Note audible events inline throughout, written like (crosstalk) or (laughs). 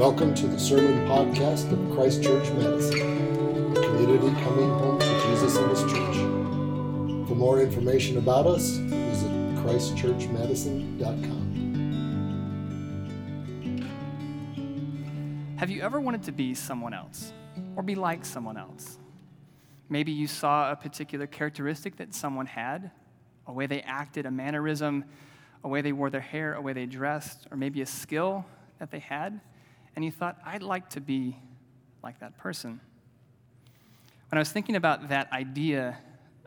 Welcome to the Sermon Podcast of Christ Church Madison, a community coming home to Jesus and His church. For more information about us, visit ChristchurchMadison.com. Have you ever wanted to be someone else or be like someone else? Maybe you saw a particular characteristic that someone had, a way they acted, a mannerism, a way they wore their hair, a way they dressed, or maybe a skill that they had, and you thought, I'd like to be like that person. When I was thinking about that idea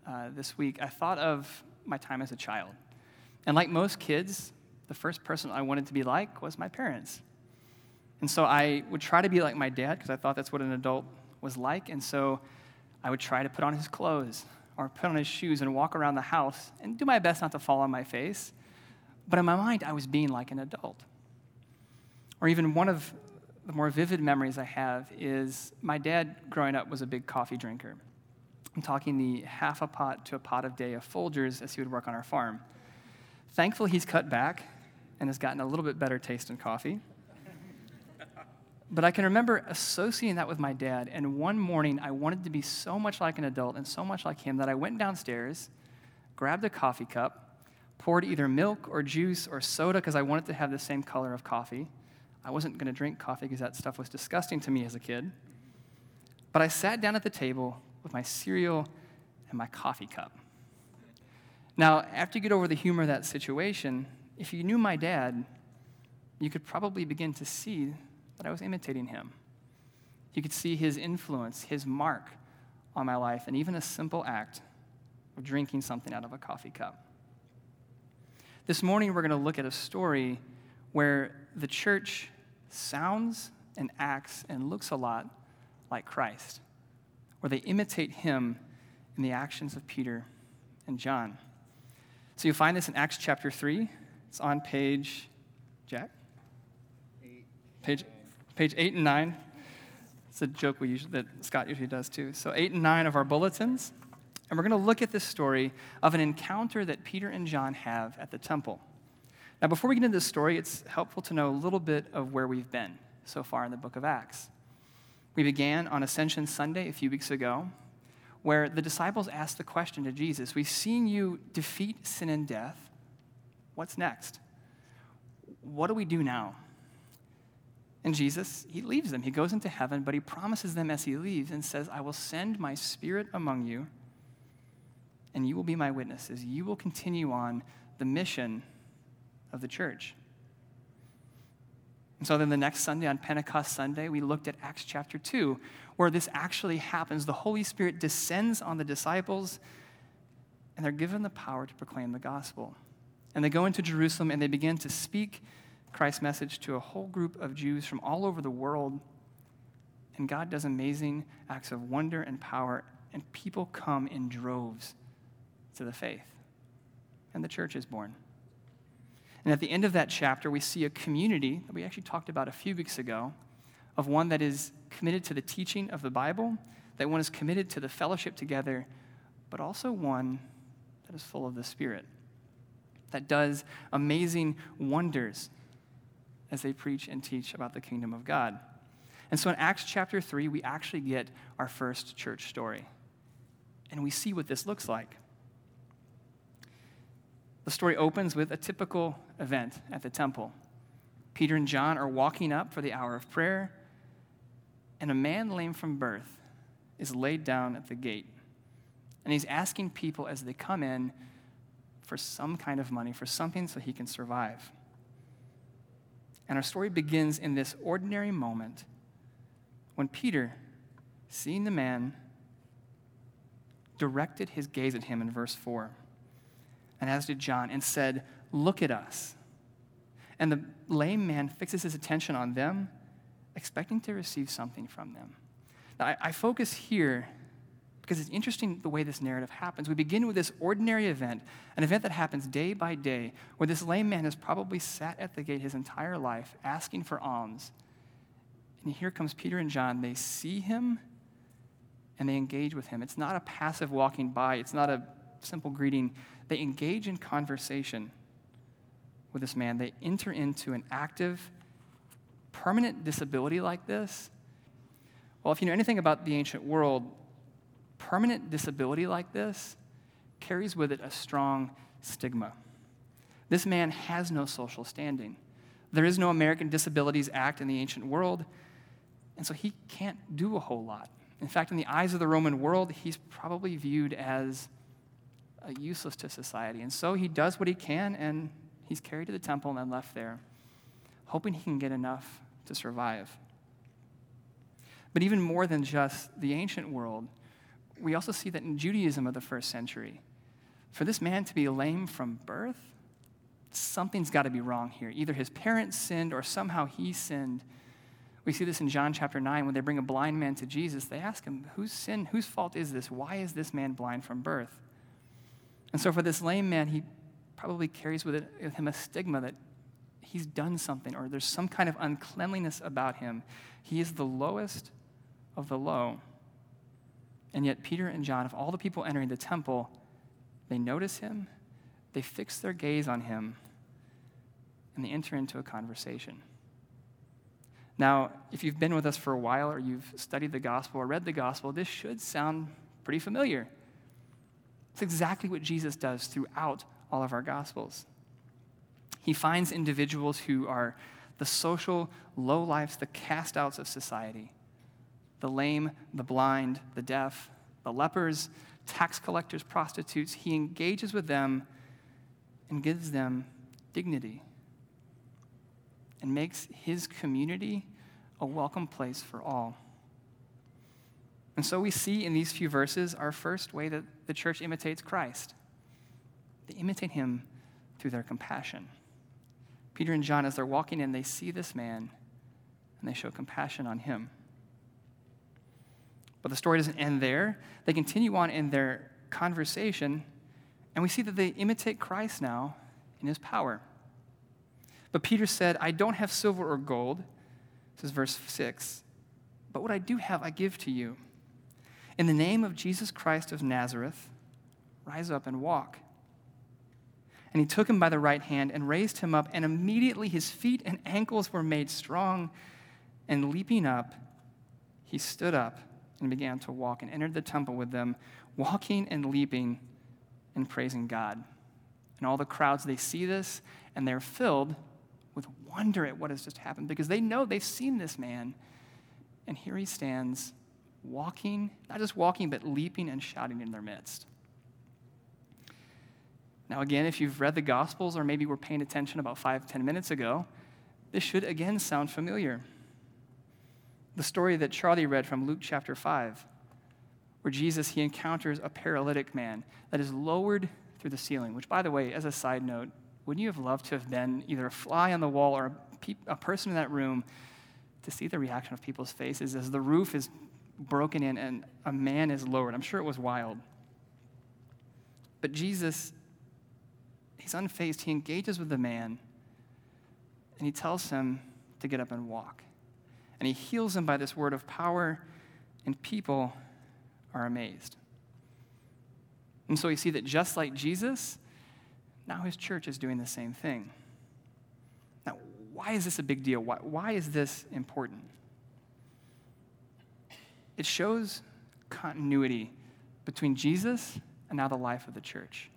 uh, this week, I thought of my time as a child. And like most kids, the first person I wanted to be like was my parents. And so I would try to be like my dad because I thought that's what an adult was like. And so I would try to put on his clothes or put on his shoes and walk around the house and do my best not to fall on my face. But in my mind, I was being like an adult. Or even one of the more vivid memories I have is my dad growing up was a big coffee drinker. I'm talking the half a pot to a pot of day of Folgers as he would work on our farm. Thankfully, he's cut back and has gotten a little bit better taste in coffee. But I can remember associating that with my dad, and one morning I wanted to be so much like an adult and so much like him that I went downstairs, grabbed a coffee cup, poured either milk or juice or soda because I wanted to have the same color of coffee I wasn't going to drink coffee because that stuff was disgusting to me as a kid. But I sat down at the table with my cereal and my coffee cup. Now, after you get over the humor of that situation, if you knew my dad, you could probably begin to see that I was imitating him. You could see his influence, his mark on my life, and even a simple act of drinking something out of a coffee cup. This morning, we're going to look at a story where the church sounds and acts and looks a lot like Christ, or they imitate him in the actions of Peter and John. So you'll find this in Acts chapter 3. It's on page, Jack? Eight. Page, page 8 and 9. It's a joke we usually, that Scott usually does too. So 8 and 9 of our bulletins. And we're going to look at this story of an encounter that Peter and John have at the temple. Now, before we get into this story, it's helpful to know a little bit of where we've been so far in the book of Acts. We began on Ascension Sunday a few weeks ago, where the disciples asked the question to Jesus We've seen you defeat sin and death. What's next? What do we do now? And Jesus, he leaves them. He goes into heaven, but he promises them as he leaves and says, I will send my spirit among you, and you will be my witnesses. You will continue on the mission of the church. And so then the next Sunday, on Pentecost Sunday, we looked at Acts chapter 2, where this actually happens. The Holy Spirit descends on the disciples, and they're given the power to proclaim the gospel. And they go into Jerusalem and they begin to speak Christ's message to a whole group of Jews from all over the world. And God does amazing acts of wonder and power, and people come in droves to the faith. And the church is born. And at the end of that chapter, we see a community that we actually talked about a few weeks ago of one that is committed to the teaching of the Bible, that one is committed to the fellowship together, but also one that is full of the Spirit, that does amazing wonders as they preach and teach about the kingdom of God. And so in Acts chapter 3, we actually get our first church story. And we see what this looks like. The story opens with a typical event at the temple. Peter and John are walking up for the hour of prayer, and a man lame from birth is laid down at the gate. And he's asking people as they come in for some kind of money, for something so he can survive. And our story begins in this ordinary moment when Peter, seeing the man, directed his gaze at him in verse 4 and as did John, and said, Look at us. And the lame man fixes his attention on them, expecting to receive something from them. Now, I, I focus here because it's interesting the way this narrative happens. We begin with this ordinary event, an event that happens day by day, where this lame man has probably sat at the gate his entire life asking for alms. And here comes Peter and John. They see him and they engage with him. It's not a passive walking by, it's not a simple greeting they engage in conversation with this man. They enter into an active permanent disability like this, well, if you know anything about the ancient world, permanent disability like this carries with it a strong stigma. This man has no social standing. There is no American Disabilities Act in the ancient world, and so he can't do a whole lot. In fact, in the eyes of the Roman world, he's probably viewed as useless to society. And so he does what he can, and he's carried to the temple and then left there, hoping he can get enough to survive. But even more than just the ancient world, we also see that in Judaism of the first century, for this man to be lame from birth, something's got to be wrong here. Either his parents sinned or somehow he sinned. We see this in John chapter 9 when they bring a blind man to Jesus. They ask him, Whose sin, whose fault is this? Why is this man blind from birth? And so for this lame man, he probably carries with, it, with him a stigma that he's done something or there's some kind of uncleanliness about him. He is the lowest of the low. And yet, Peter and John, of all the people entering the temple, they notice him, they fix their gaze on him, and they enter into a conversation. Now, if you've been with us for a while or you've studied the gospel or read the gospel, this should sound pretty familiar. It's exactly what Jesus does throughout all of our gospels. He finds individuals who are the social lowlifes, the cast outs of society the lame, the blind, the deaf, the lepers, tax collectors, prostitutes. He engages with them and gives them dignity and makes his community a welcome place for all. And so we see in these few verses our first way that the church imitates Christ. They imitate him through their compassion. Peter and John, as they're walking in, they see this man and they show compassion on him. But the story doesn't end there. They continue on in their conversation, and we see that they imitate Christ now in his power. But Peter said, I don't have silver or gold. This is verse 6. But what I do have, I give to you. In the name of Jesus Christ of Nazareth, rise up and walk. And he took him by the right hand and raised him up, and immediately his feet and ankles were made strong. And leaping up, he stood up and began to walk and entered the temple with them, walking and leaping and praising God. And all the crowds, they see this and they're filled with wonder at what has just happened because they know they've seen this man. And here he stands, walking, not just walking, but leaping and shouting in their midst. Now, again, if you've read the Gospels or maybe were paying attention about five, ten minutes ago, this should again sound familiar the story that Charlie read from Luke chapter 5, where Jesus he encounters a paralytic man that is lowered through the ceiling, which by the way, as a side note, wouldn't you have loved to have been either a fly on the wall or a, pe- a person in that room to see the reaction of people's faces as the roof is broken in and a man is lowered? I'm sure it was wild. But Jesus, he's unfazed. He engages with the man and he tells him to get up and walk and he heals him by this word of power, and people are amazed. And so we see that just like Jesus, now his church is doing the same thing. Now, why is this a big deal? Why, why is this important? It shows continuity between Jesus and now the life of the church.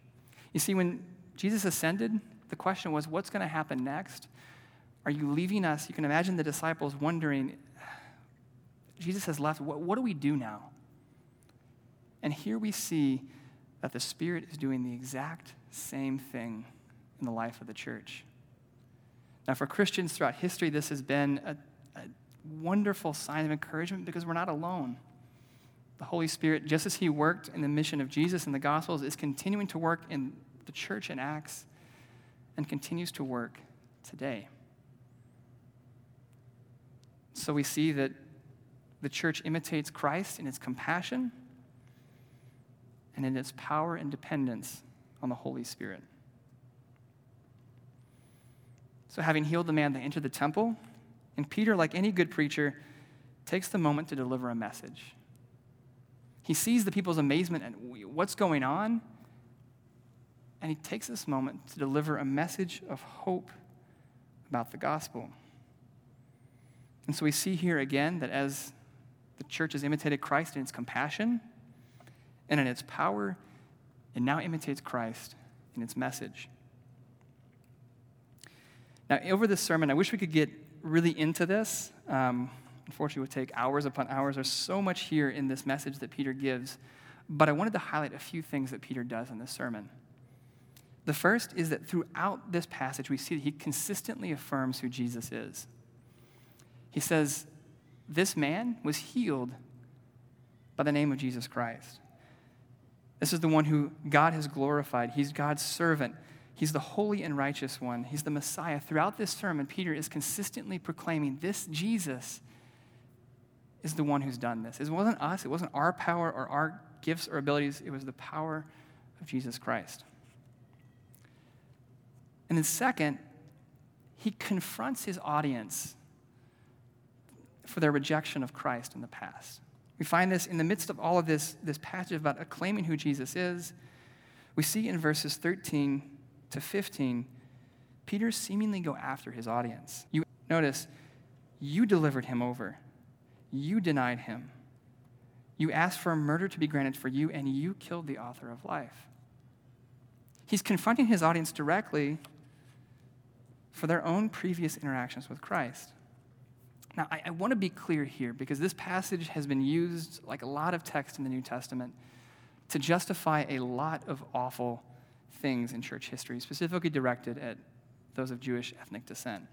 You see, when Jesus ascended, the question was, what's going to happen next? Are you leaving us? You can imagine the disciples wondering, Jesus has left. What, what do we do now? And here we see that the Spirit is doing the exact same thing in the life of the church. Now, for Christians throughout history, this has been a, a wonderful sign of encouragement because we're not alone. The Holy Spirit, just as He worked in the mission of Jesus in the Gospels, is continuing to work in the church in Acts and continues to work today. So we see that the church imitates Christ in its compassion and in its power and dependence on the Holy Spirit. So, having healed the man, they enter the temple, and Peter, like any good preacher, takes the moment to deliver a message. He sees the people's amazement and what's going on, and he takes this moment to deliver a message of hope about the gospel. And so we see here again that as the church has imitated Christ in its compassion and in its power, it now imitates Christ in its message. Now, over this sermon, I wish we could get really into this. Um, unfortunately, would take hours upon hours. There's so much here in this message that Peter gives. But I wanted to highlight a few things that Peter does in this sermon. The first is that throughout this passage, we see that he consistently affirms who Jesus is. He says, This man was healed by the name of Jesus Christ. This is the one who God has glorified. He's God's servant. He's the holy and righteous one. He's the Messiah. Throughout this sermon, Peter is consistently proclaiming this Jesus is the one who's done this. It wasn't us, it wasn't our power or our gifts or abilities, it was the power of Jesus Christ. And then, second, he confronts his audience for their rejection of Christ in the past. We find this in the midst of all of this, this passage about acclaiming who Jesus is. We see in verses 13 to 15, Peter seemingly go after his audience. You notice, you delivered him over, you denied him. You asked for a murder to be granted for you, and you killed the author of life. He's confronting his audience directly for their own previous interactions with Christ. Now, I, I want to be clear here because this passage has been used, like a lot of text in the New Testament, to justify a lot of awful things in church history, specifically directed at those of Jewish ethnic descent.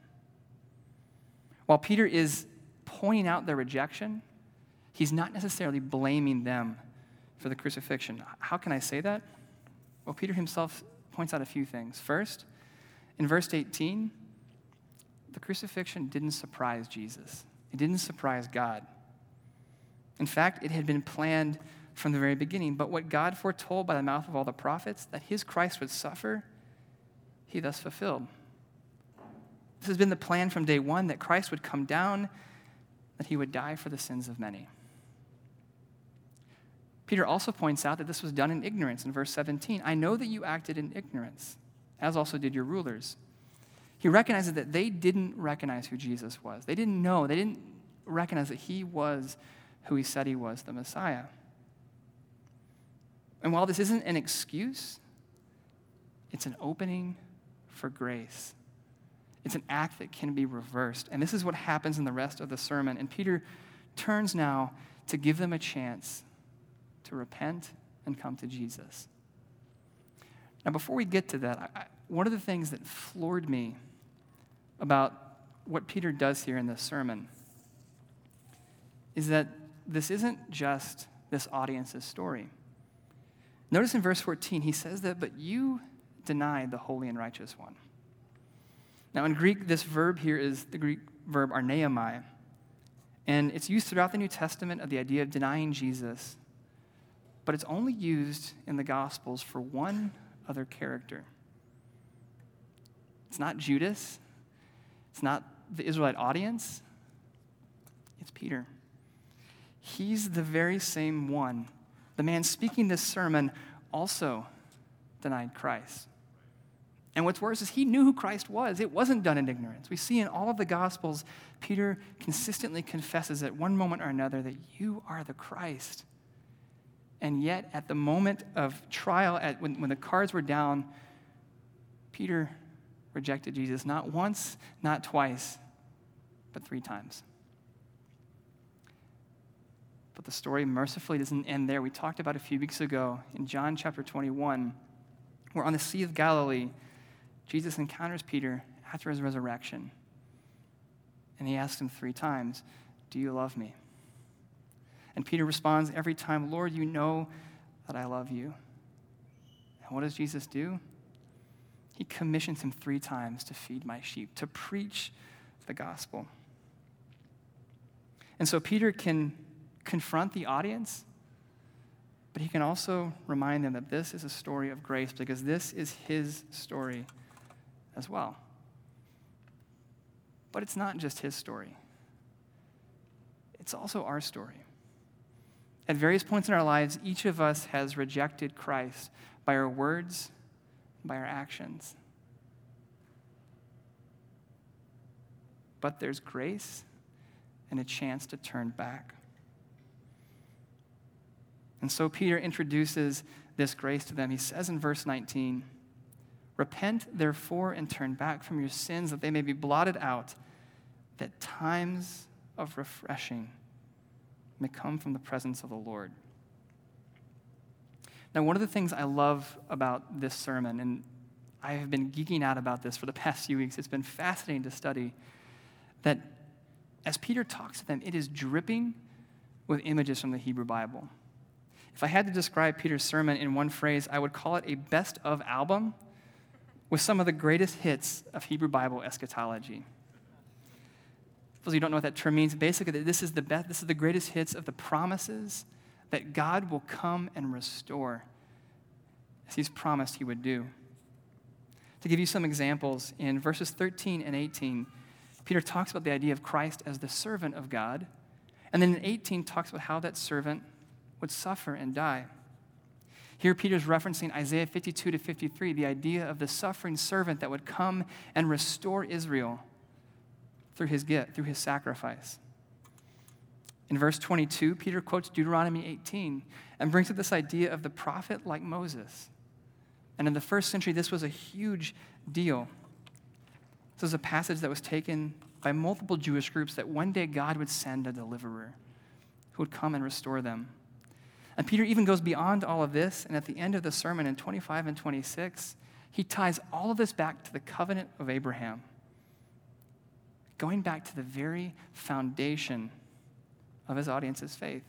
While Peter is pointing out their rejection, he's not necessarily blaming them for the crucifixion. How can I say that? Well, Peter himself points out a few things. First, in verse 18, the crucifixion didn't surprise Jesus, it didn't surprise God. In fact, it had been planned from the very beginning. But what God foretold by the mouth of all the prophets, that his Christ would suffer, he thus fulfilled. This has been the plan from day one that Christ would come down, that he would die for the sins of many. Peter also points out that this was done in ignorance in verse 17. I know that you acted in ignorance, as also did your rulers. He recognizes that they didn't recognize who Jesus was. They didn't know, they didn't recognize that he was who he said he was, the Messiah. And while this isn't an excuse, it's an opening for grace. It's an act that can be reversed. And this is what happens in the rest of the sermon. And Peter turns now to give them a chance to repent and come to Jesus. Now, before we get to that, I, one of the things that floored me about what Peter does here in this sermon is that this isn't just this audience's story. Notice in verse 14, he says that, but you denied the holy and righteous one. Now, in Greek, this verb here is the Greek verb arneomai, and it's used throughout the New Testament of the idea of denying Jesus, but it's only used in the Gospels for one other character. It's not Judas, it's not the Israelite audience, it's Peter. He's the very same one the man speaking this sermon also denied Christ. And what's worse is he knew who Christ was. It wasn't done in ignorance. We see in all of the Gospels, Peter consistently confesses at one moment or another that you are the Christ. And yet, at the moment of trial, at, when, when the cards were down, Peter rejected Jesus not once, not twice, but three times. But the story mercifully doesn't end there. We talked about a few weeks ago in John chapter 21, where on the Sea of Galilee, Jesus encounters Peter after his resurrection. And he asks him three times, Do you love me? And Peter responds every time, Lord, you know that I love you. And what does Jesus do? He commissions him three times to feed my sheep, to preach the gospel. And so Peter can confront the audience, but he can also remind them that this is a story of grace because this is his story as well. But it's not just his story, it's also our story. At various points in our lives, each of us has rejected Christ by our words, by our actions. But there's grace and a chance to turn back. And so Peter introduces this grace to them. He says in verse 19, Repent, therefore, and turn back from your sins that they may be blotted out, that times of refreshing may come from the presence of the Lord. Now, one of the things I love about this sermon, and I have been geeking out about this for the (laughs) past few weeks, it's been fascinating to study, that as Peter talks to them, it is dripping with images from the Hebrew Bible. If I had to describe Peter's sermon in one phrase, I would call it a best of album with some of the greatest hits of Hebrew Bible eschatology. For those you don't know what that term means, basically, this is the best, this is the greatest hits of the promises that God will come and restore as He's promised He would do. To give you some examples, in verses 13 and 18, Peter talks about the idea of Christ as the servant of God. And then in 18 talks about how that servant would suffer and die. Here, Peter's referencing Isaiah 52 to 53, the idea of the suffering servant that would come and restore Israel through his gift, through his sacrifice. In verse 22, Peter quotes Deuteronomy 18 and brings up this idea of the prophet like Moses. And in the first century, this was a huge deal. This is a passage that was taken by multiple Jewish groups that one day God would send a deliverer who would come and restore them. And Peter even goes beyond all of this, and at the end of the sermon in 25 and 26, he ties all of this back to the covenant of Abraham, going back to the very foundation of his audience's faith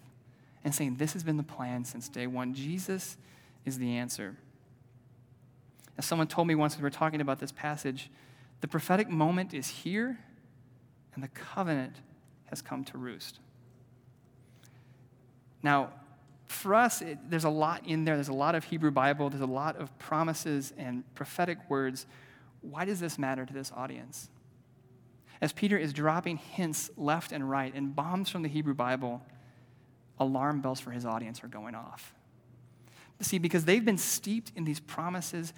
and saying, This has been the plan since day one. Jesus is the answer. As someone told me once when we were talking about this passage, the prophetic moment is here, and the covenant has come to roost. Now, for us, it, there's a lot in there. There's a lot of Hebrew Bible. There's a lot of promises and prophetic words. Why does this matter to this audience? As Peter is dropping hints left and right and bombs from the Hebrew Bible, alarm bells for his audience are going off. See, because they've been steeped in these promises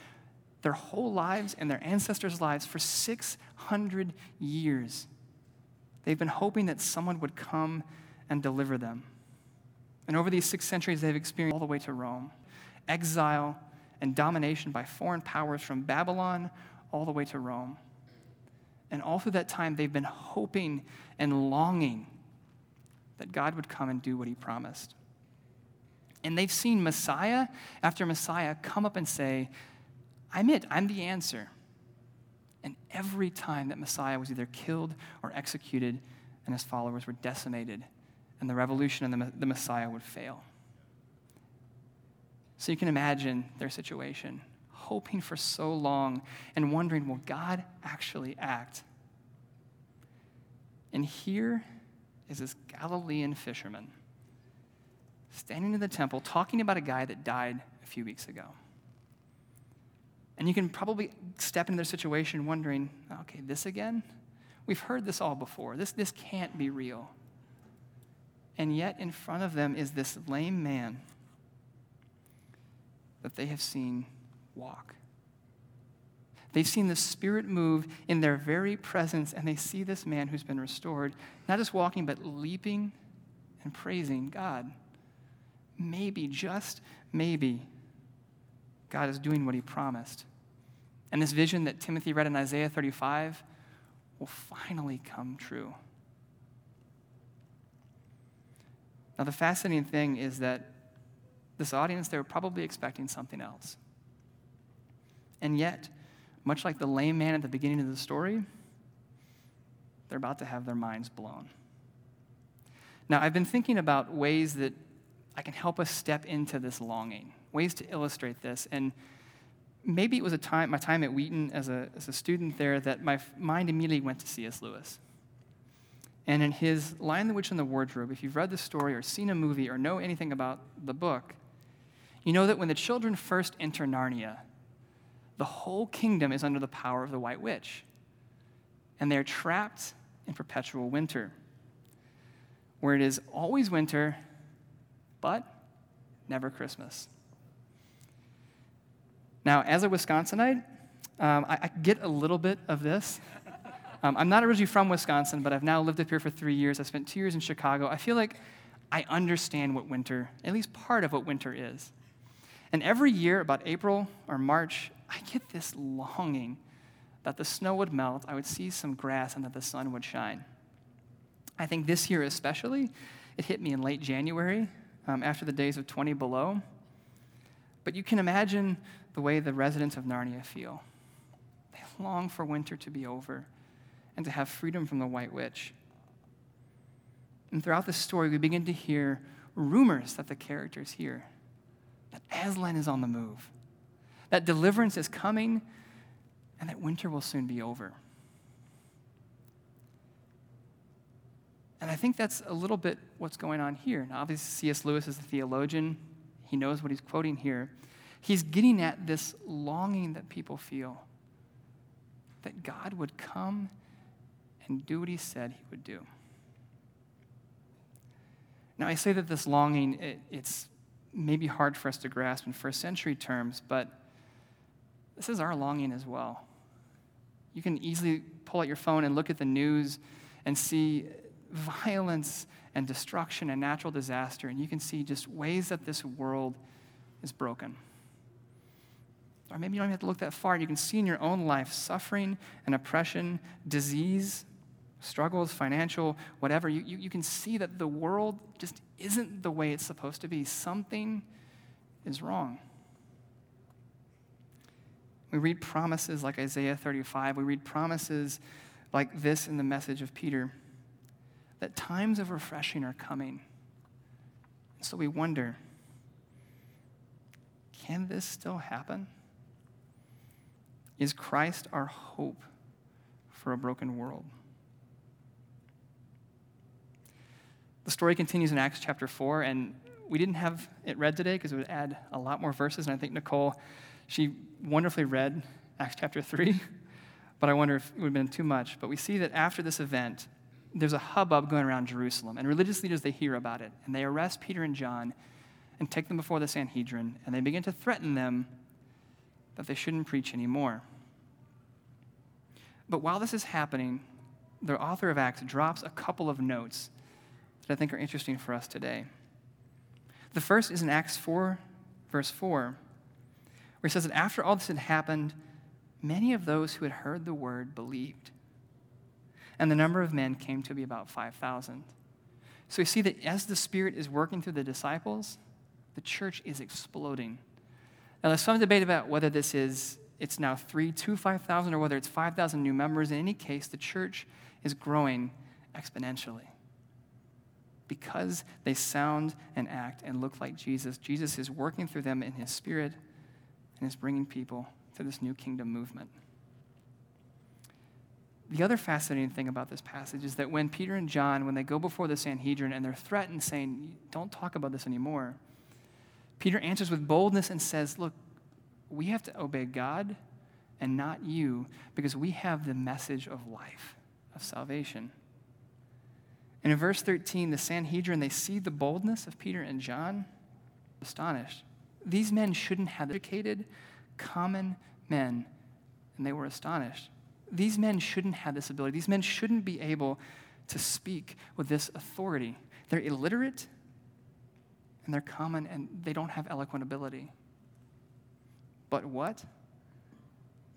their whole lives and their ancestors' lives for 600 years. They've been hoping that someone would come and deliver them. And over these six centuries, they've experienced all the way to Rome exile and domination by foreign powers from Babylon all the way to Rome. And all through that time, they've been hoping and longing that God would come and do what he promised. And they've seen Messiah after Messiah come up and say, I'm it, I'm the answer. And every time that Messiah was either killed or executed and his followers were decimated, and the revolution and the, the Messiah would fail. So you can imagine their situation, hoping for so long and wondering, will God actually act? And here is this Galilean fisherman standing in the temple talking about a guy that died a few weeks ago. And you can probably step into their situation wondering, okay, this again? We've heard this all before. This, this can't be real. And yet, in front of them is this lame man that they have seen walk. They've seen the Spirit move in their very presence, and they see this man who's been restored, not just walking, but leaping and praising God. Maybe, just maybe, God is doing what he promised. And this vision that Timothy read in Isaiah 35 will finally come true. Now, the fascinating thing is that this audience, they were probably expecting something else. And yet, much like the lame man at the beginning of the story, they're about to have their minds blown. Now, I've been thinking about ways that I can help us step into this longing, ways to illustrate this. And maybe it was a time, my time at Wheaton as a, as a student there that my mind immediately went to C.S. Lewis. And in his Lion, the Witch, and the Wardrobe, if you've read the story or seen a movie or know anything about the book, you know that when the children first enter Narnia, the whole kingdom is under the power of the White Witch. And they're trapped in perpetual winter, where it is always winter, but never Christmas. Now, as a Wisconsinite, um, I, I, get a little bit of this. Um, I'm not originally from Wisconsin, but I've now lived up here for three years. I spent two years in Chicago. I feel like I understand what winter, at least part of what winter is. And every year, about April or March, I get this longing that the snow would melt, I would see some grass, and that the sun would shine. I think this year especially, it hit me in late January um, after the days of 20 below. But you can imagine the way the residents of Narnia feel. They long for winter to be over and to have freedom from the White Witch. And throughout the story, we begin to hear rumors that the characters hear that Aslan is on the move, that deliverance is coming, and that winter will soon be over. And I think that's a little bit what's going on here. Now, obviously, C.S. Lewis is a theologian, he knows what he's quoting here. He's getting at this longing that people feel that God would come and do what he said he would do. Now, I say that this longing, it, it's maybe hard for us to grasp in first century terms, but this is our longing as well. You can easily pull out your phone and look at the news and see violence and destruction and natural disaster, and you can see just ways that this world is broken. Or maybe you don't even have to look that far. You can see in your own life suffering and oppression, disease, struggles, financial, whatever. You, you, you can see that the world just isn't the way it's supposed to be. Something is wrong. We read promises like Isaiah 35. We read promises like this in the message of Peter that times of refreshing are coming. So we wonder can this still happen? Is Christ our hope for a broken world? The story continues in Acts chapter 4, and we didn't have it read today because it would add a lot more verses. And I think Nicole, she wonderfully read Acts chapter 3, (laughs) but I wonder if it would have been too much. But we see that after this event, there's a hubbub going around Jerusalem, and religious leaders, they hear about it, and they arrest Peter and John and take them before the Sanhedrin, and they begin to threaten them that they shouldn't preach anymore. But while this is happening, the author of Acts drops a couple of notes that I think are interesting for us today. The first is in Acts 4, verse 4, where he says that after all this had happened, many of those who had heard the word believed and the number of men came to be about 5,000. So we see that as the Spirit is working through the disciples, the church is exploding. Now, there's some debate about whether this is, it's now three to 5,000 or whether it's 5,000 new members. In any case, the church is growing exponentially. Because they sound and act and look like Jesus, Jesus is working through them in his spirit and is bringing people to this new kingdom movement. The other fascinating thing about this passage is that when Peter and John, when they go before the Sanhedrin and they're threatened, saying, Don't talk about this anymore, Peter answers with boldness and says, Look, we have to obey God and not you because we have the message of life, of salvation. And in verse 13, the Sanhedrin, they see the boldness of Peter and John, astonished. These men shouldn't have educated, common men, and they were astonished. These men shouldn't have this ability. These men shouldn't be able to speak with this authority. They're illiterate and they're common and they don't have eloquent ability. But what?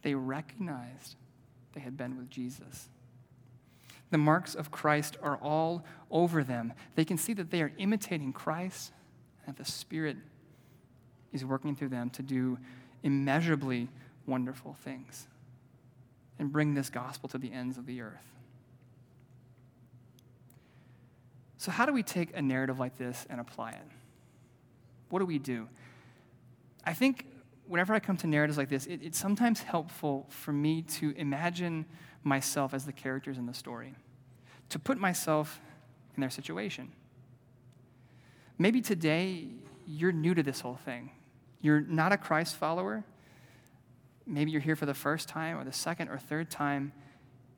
They recognized they had been with Jesus. The marks of Christ are all over them. They can see that they are imitating Christ and that the Spirit is working through them to do immeasurably wonderful things and bring this gospel to the ends of the earth. So, how do we take a narrative like this and apply it? What do we do? I think whenever I come to narratives like this, it, it's sometimes helpful for me to imagine myself as the characters in the story, to put myself in their situation. Maybe today you're new to this whole thing. You're not a Christ follower maybe you're here for the first time or the second or third time,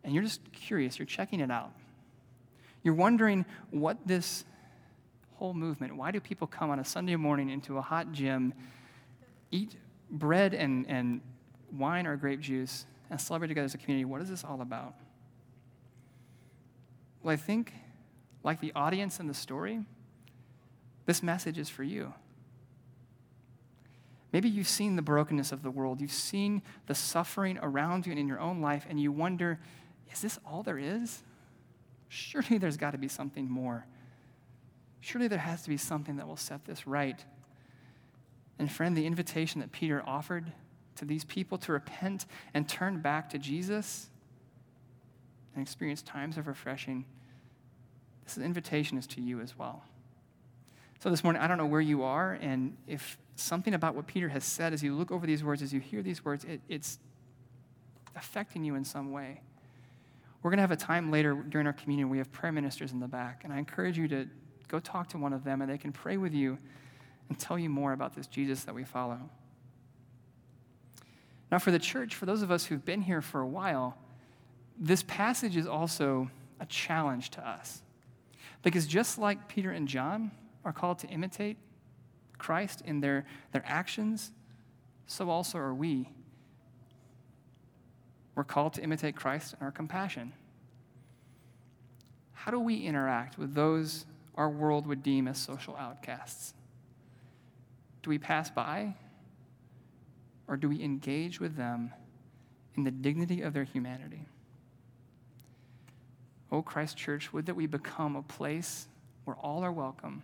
and you're just curious, you're checking it out. You're wondering what this whole movement, why do people come on a Sunday morning into a hot gym, eat bread and, and wine or grape juice, and celebrate together as a community? What is this all about? Well, I think, like the audience in the story, this message is for you. Maybe you've seen the brokenness of the world. You've seen the suffering around you and in your own life, and you wonder, is this all there is? Surely there's got to be something more. Surely there has to be something that will set this right. And, friend, the invitation that Peter offered to these people to repent and turn back to Jesus and experience times of refreshing, this invitation is to you as well. So, this morning, I don't know where you are, and if something about what Peter has said, as you look over these words, as you hear these words, it, it's affecting you in some way. We're going to have a time later during our communion. We have prayer ministers in the back, and I encourage you to go talk to one of them, and they can pray with you and tell you more about this Jesus that we follow. Now, for the church, for those of us who've been here for a while, this passage is also a challenge to us. Because just like Peter and John, are called to imitate Christ in their, their actions, so also are we. We're called to imitate Christ in our compassion. How do we interact with those our world would deem as social outcasts? Do we pass by? Or do we engage with them in the dignity of their humanity? Oh, Christ Church, would that we become a place where all are welcome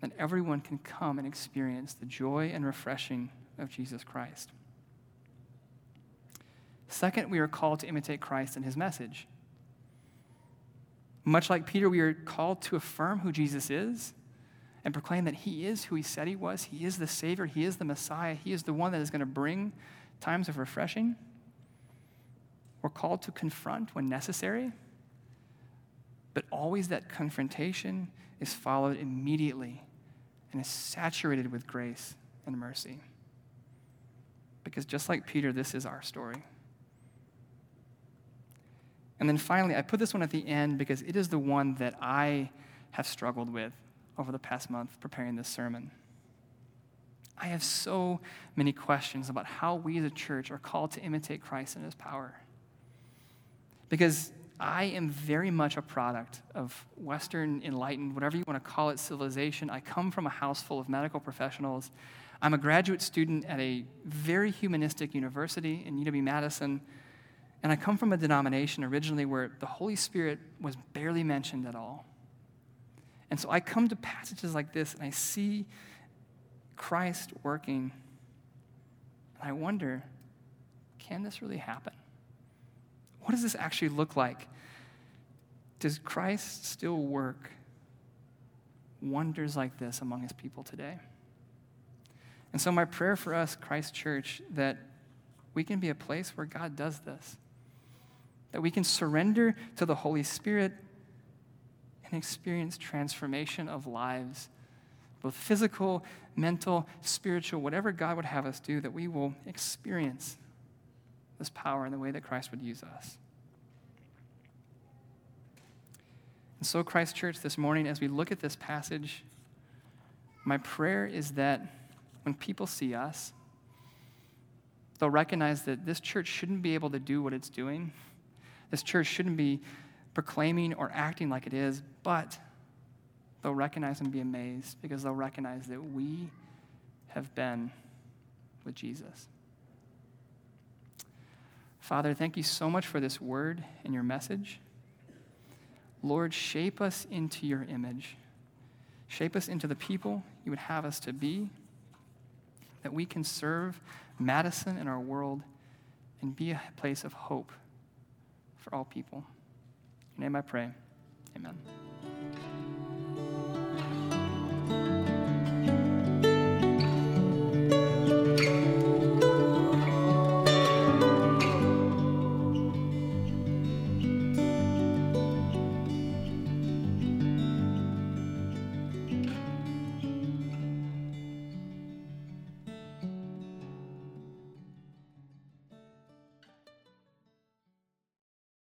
that everyone can come and experience the joy and refreshing of Jesus Christ. Second, we are called to imitate Christ and his message. Much like Peter, we are called to affirm who Jesus is and proclaim that he is who he said he was. He is the Savior, he is the Messiah, he is the one that is going to bring times of refreshing. We're called to confront when necessary, but always that confrontation is followed immediately and is saturated with grace and mercy. Because just like Peter, this is our story. And then finally, I put this one at the end because it is the one that I have struggled with over the past month preparing this sermon. I have so many questions about how we as a church are called to imitate Christ and his power. Because I am very much a product of Western enlightened, whatever you want to call it, civilization. I come from a house full of medical professionals. I'm a graduate student at a very humanistic university in UW Madison. And I come from a denomination originally where the Holy Spirit was barely mentioned at all. And so I come to passages like this and I see Christ working. And I wonder can this really happen? What does this actually look like? Does Christ still work wonders like this among his people today? And so, my prayer for us, Christ Church, that we can be a place where God does this, that we can surrender to the Holy Spirit and experience transformation of lives, both physical, mental, spiritual, whatever God would have us do, that we will experience this power in the way that Christ would use us. And so, Christ Church, this morning, as we look at this passage, my prayer is that when people see us, they'll recognize that this church shouldn't be able to do what it's doing. This church shouldn't be proclaiming or acting like it is, but they'll recognize and be amazed because they'll recognize that we have been with Jesus. Father, thank you so much for this word and your message. Lord, shape us into your image. Shape us into the people you would have us to be, that we can serve Madison and our world and be a place of hope for all people. Your name I pray. Amen.